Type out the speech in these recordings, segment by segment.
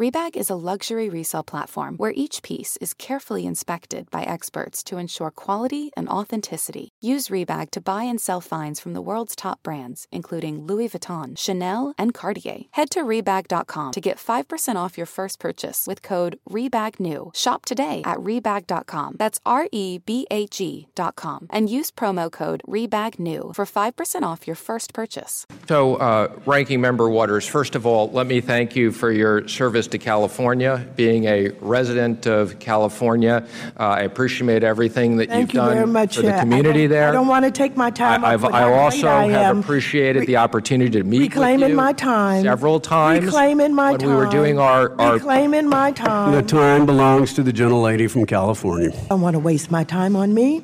Rebag is a luxury resale platform where each piece is carefully inspected by experts to ensure quality and authenticity. Use Rebag to buy and sell finds from the world's top brands, including Louis Vuitton, Chanel, and Cartier. Head to Rebag.com to get 5% off your first purchase with code REBAGNEW. Shop today at Rebag.com. That's R E B A G.com. And use promo code REBAGNEW for 5% off your first purchase. So, uh, Ranking Member Waters, first of all, let me thank you for your service to California. Being a resident of California, uh, I appreciate everything that Thank you've you done very much. for the uh, community I there. I don't want to take my time. I, I've, with I how great also I have am. appreciated the opportunity to meet Reclaiming with you my time. several times Reclaiming my when time. we were doing our, our Reclaiming my time. The time. time belongs to the gentlelady from California. I don't want to waste my time on me.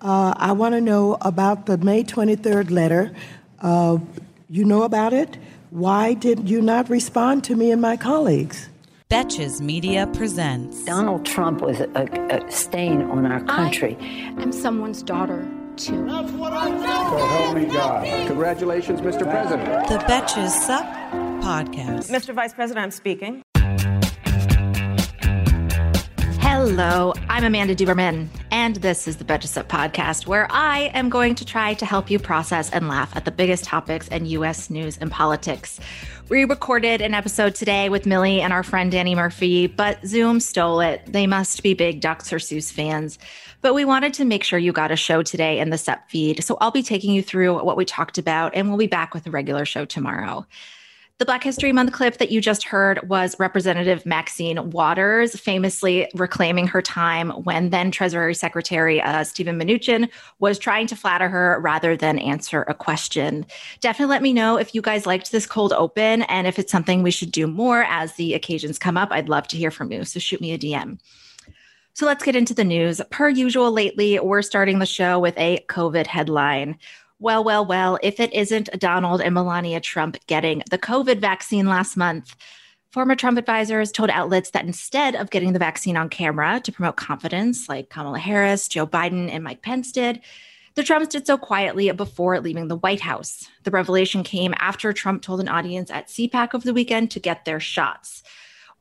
Uh, I want to know about the May 23rd letter. Uh, you know about it? Why did you not respond to me and my colleagues? Betches Media presents. Donald Trump was a, a, a stain on our country. I'm someone's daughter, too. help me God. Congratulations, Mr. President. The Betches Sup podcast. Mr. Vice President, I'm speaking. Hello, I'm Amanda Duberman, and this is the Betches Sup podcast, where I am going to try to help you process and laugh at the biggest topics in U.S. news and politics. We recorded an episode today with Millie and our friend Danny Murphy, but Zoom stole it. They must be big Dr. Seuss fans. But we wanted to make sure you got a show today in the Sup feed. So I'll be taking you through what we talked about, and we'll be back with a regular show tomorrow. The Black History Month clip that you just heard was Representative Maxine Waters famously reclaiming her time when then Treasury Secretary uh, Stephen Mnuchin was trying to flatter her rather than answer a question. Definitely let me know if you guys liked this cold open and if it's something we should do more as the occasions come up. I'd love to hear from you. So shoot me a DM. So let's get into the news. Per usual, lately, we're starting the show with a COVID headline. Well, well, well, if it isn't Donald and Melania Trump getting the COVID vaccine last month, former Trump advisors told outlets that instead of getting the vaccine on camera to promote confidence, like Kamala Harris, Joe Biden, and Mike Pence did, the Trumps did so quietly before leaving the White House. The revelation came after Trump told an audience at CPAC over the weekend to get their shots.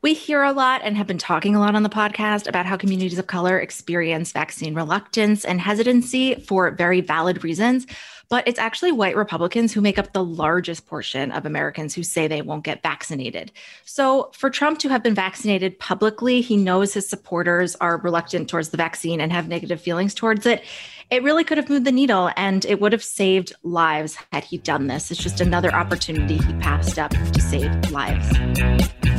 We hear a lot and have been talking a lot on the podcast about how communities of color experience vaccine reluctance and hesitancy for very valid reasons. But it's actually white Republicans who make up the largest portion of Americans who say they won't get vaccinated. So, for Trump to have been vaccinated publicly, he knows his supporters are reluctant towards the vaccine and have negative feelings towards it. It really could have moved the needle and it would have saved lives had he done this. It's just another opportunity he passed up to save lives.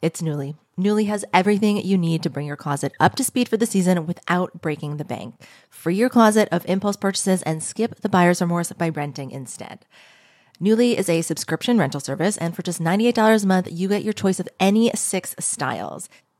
It's Nuuly. Nuuly has everything you need to bring your closet up to speed for the season without breaking the bank. Free your closet of impulse purchases and skip the buyer's remorse by renting instead. Nuuly is a subscription rental service, and for just $98 a month, you get your choice of any six styles.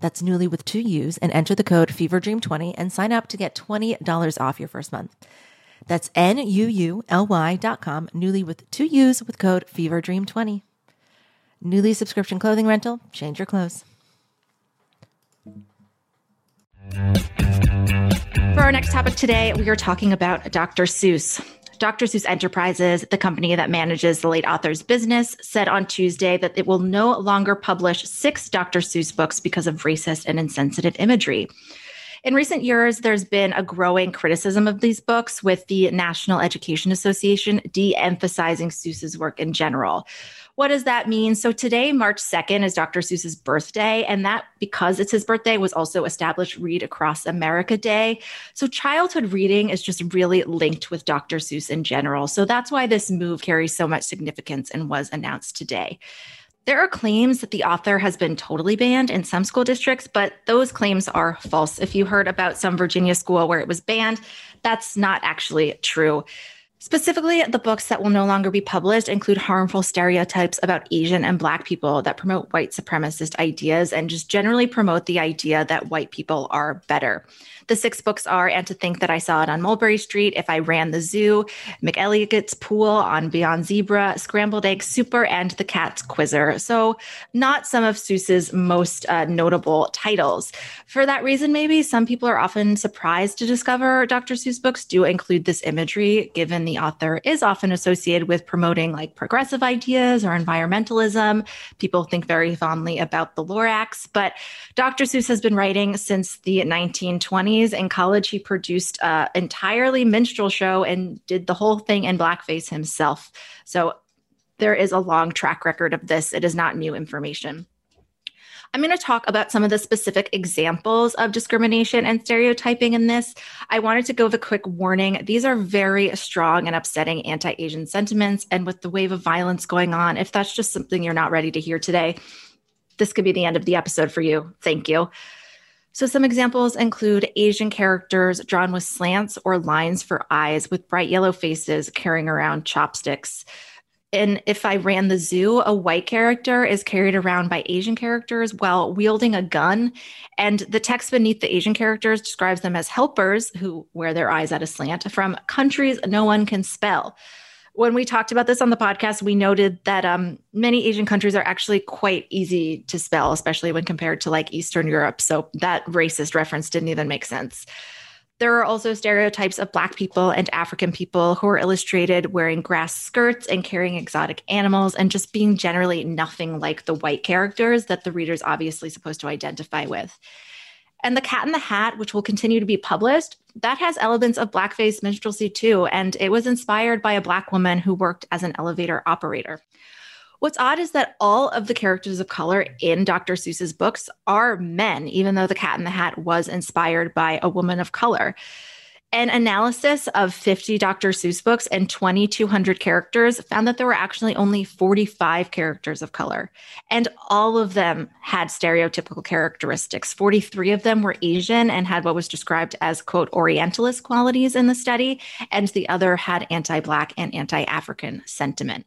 That's Nuuly with two U's and enter the code FEVERDREAM20 and sign up to get $20 off your first month. That's N-U-U-L-Y dot com, Nuuly with two U's with code FEVERDREAM20. Nuuly subscription clothing rental, change your clothes. For our next topic today, we are talking about Dr. Seuss. Dr. Seuss Enterprises, the company that manages the late author's business, said on Tuesday that it will no longer publish six Dr. Seuss books because of racist and insensitive imagery. In recent years, there's been a growing criticism of these books, with the National Education Association de emphasizing Seuss's work in general. What does that mean? So today, March 2nd, is Dr. Seuss's birthday. And that, because it's his birthday, was also established Read Across America Day. So childhood reading is just really linked with Dr. Seuss in general. So that's why this move carries so much significance and was announced today. There are claims that the author has been totally banned in some school districts, but those claims are false. If you heard about some Virginia school where it was banned, that's not actually true. Specifically, the books that will no longer be published include harmful stereotypes about Asian and Black people that promote white supremacist ideas and just generally promote the idea that white people are better. The six books are And to Think That I Saw It on Mulberry Street, If I Ran the Zoo, McElligot's Pool on Beyond Zebra, Scrambled Egg Super, and The Cat's Quizzer. So, not some of Seuss's most uh, notable titles. For that reason, maybe some people are often surprised to discover Dr. Seuss books do include this imagery, given the author is often associated with promoting like progressive ideas or environmentalism. People think very fondly about the Lorax, but Dr. Seuss has been writing since the 1920s In college, he produced an entirely minstrel show and did the whole thing in blackface himself. So there is a long track record of this. It is not new information. I'm going to talk about some of the specific examples of discrimination and stereotyping in this. I wanted to go with a quick warning. These are very strong and upsetting anti Asian sentiments. And with the wave of violence going on, if that's just something you're not ready to hear today, this could be the end of the episode for you. Thank you. So, some examples include Asian characters drawn with slants or lines for eyes with bright yellow faces carrying around chopsticks. And if I ran the zoo, a white character is carried around by Asian characters while wielding a gun. And the text beneath the Asian characters describes them as helpers who wear their eyes at a slant from countries no one can spell when we talked about this on the podcast, we noted that um, many Asian countries are actually quite easy to spell, especially when compared to like Eastern Europe. So that racist reference didn't even make sense. There are also stereotypes of Black people and African people who are illustrated wearing grass skirts and carrying exotic animals and just being generally nothing like the white characters that the reader's obviously supposed to identify with. And The Cat in the Hat, which will continue to be published, that has elements of blackface minstrelsy too. And it was inspired by a Black woman who worked as an elevator operator. What's odd is that all of the characters of color in Dr. Seuss's books are men, even though The Cat in the Hat was inspired by a woman of color. An analysis of 50 Dr. Seuss books and 2,200 characters found that there were actually only 45 characters of color, and all of them had stereotypical characteristics. 43 of them were Asian and had what was described as, quote, Orientalist qualities in the study, and the other had anti Black and anti African sentiment.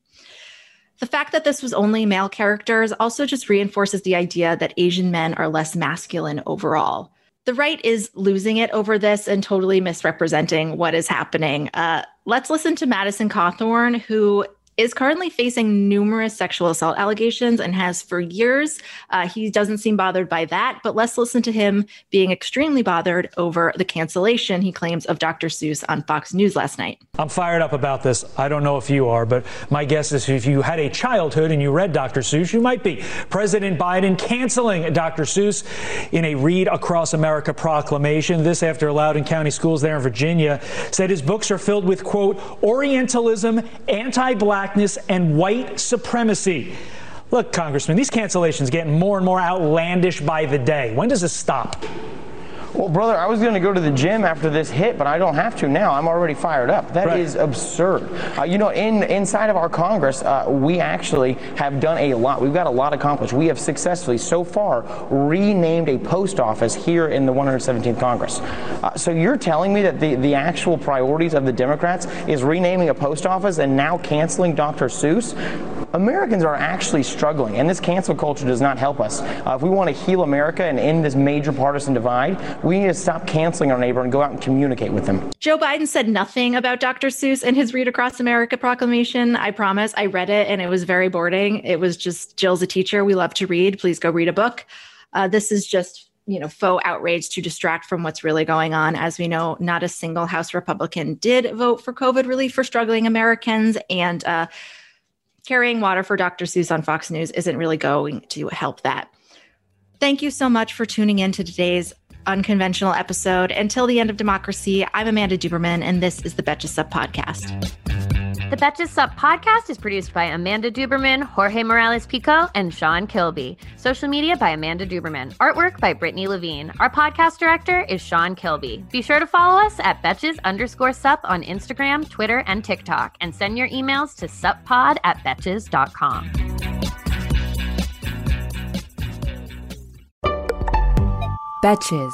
The fact that this was only male characters also just reinforces the idea that Asian men are less masculine overall the right is losing it over this and totally misrepresenting what is happening. Uh, let's listen to Madison Cawthorn, who is currently facing numerous sexual assault allegations and has for years. Uh, he doesn't seem bothered by that, but let's listen to him being extremely bothered over the cancellation he claims of Dr. Seuss on Fox News last night. I'm fired up about this. I don't know if you are, but my guess is if you had a childhood and you read Dr. Seuss, you might be. President Biden canceling Dr. Seuss in a Read Across America proclamation. This after Loudoun County schools there in Virginia said his books are filled with, quote, Orientalism, anti black blackness and white supremacy. Look, Congressman, these cancellations getting more and more outlandish by the day. When does this stop? Well, brother, I was going to go to the gym after this hit, but I don't have to now. I'm already fired up. That right. is absurd. Uh, you know, in inside of our Congress, uh, we actually have done a lot. We've got a lot accomplished. We have successfully, so far, renamed a post office here in the 117th Congress. Uh, so you're telling me that the, the actual priorities of the Democrats is renaming a post office and now canceling Dr. Seuss? Americans are actually struggling, and this cancel culture does not help us. Uh, if we want to heal America and end this major partisan divide, we need to stop canceling our neighbor and go out and communicate with them. Joe Biden said nothing about Dr. Seuss and his Read Across America proclamation. I promise. I read it and it was very boring. It was just Jill's a teacher. We love to read. Please go read a book. Uh, this is just you know faux outrage to distract from what's really going on as we know not a single house republican did vote for covid relief for struggling americans and uh, carrying water for dr seuss on fox news isn't really going to help that thank you so much for tuning in to today's unconventional episode. Until the end of democracy, I'm Amanda Duberman, and this is the Betches Sup podcast. The Betches Sup podcast is produced by Amanda Duberman, Jorge Morales Pico, and Sean Kilby. Social media by Amanda Duberman. Artwork by Brittany Levine. Our podcast director is Sean Kilby. Be sure to follow us at Betches underscore sup on Instagram, Twitter, and TikTok, and send your emails to suppod at betches.com. Betches.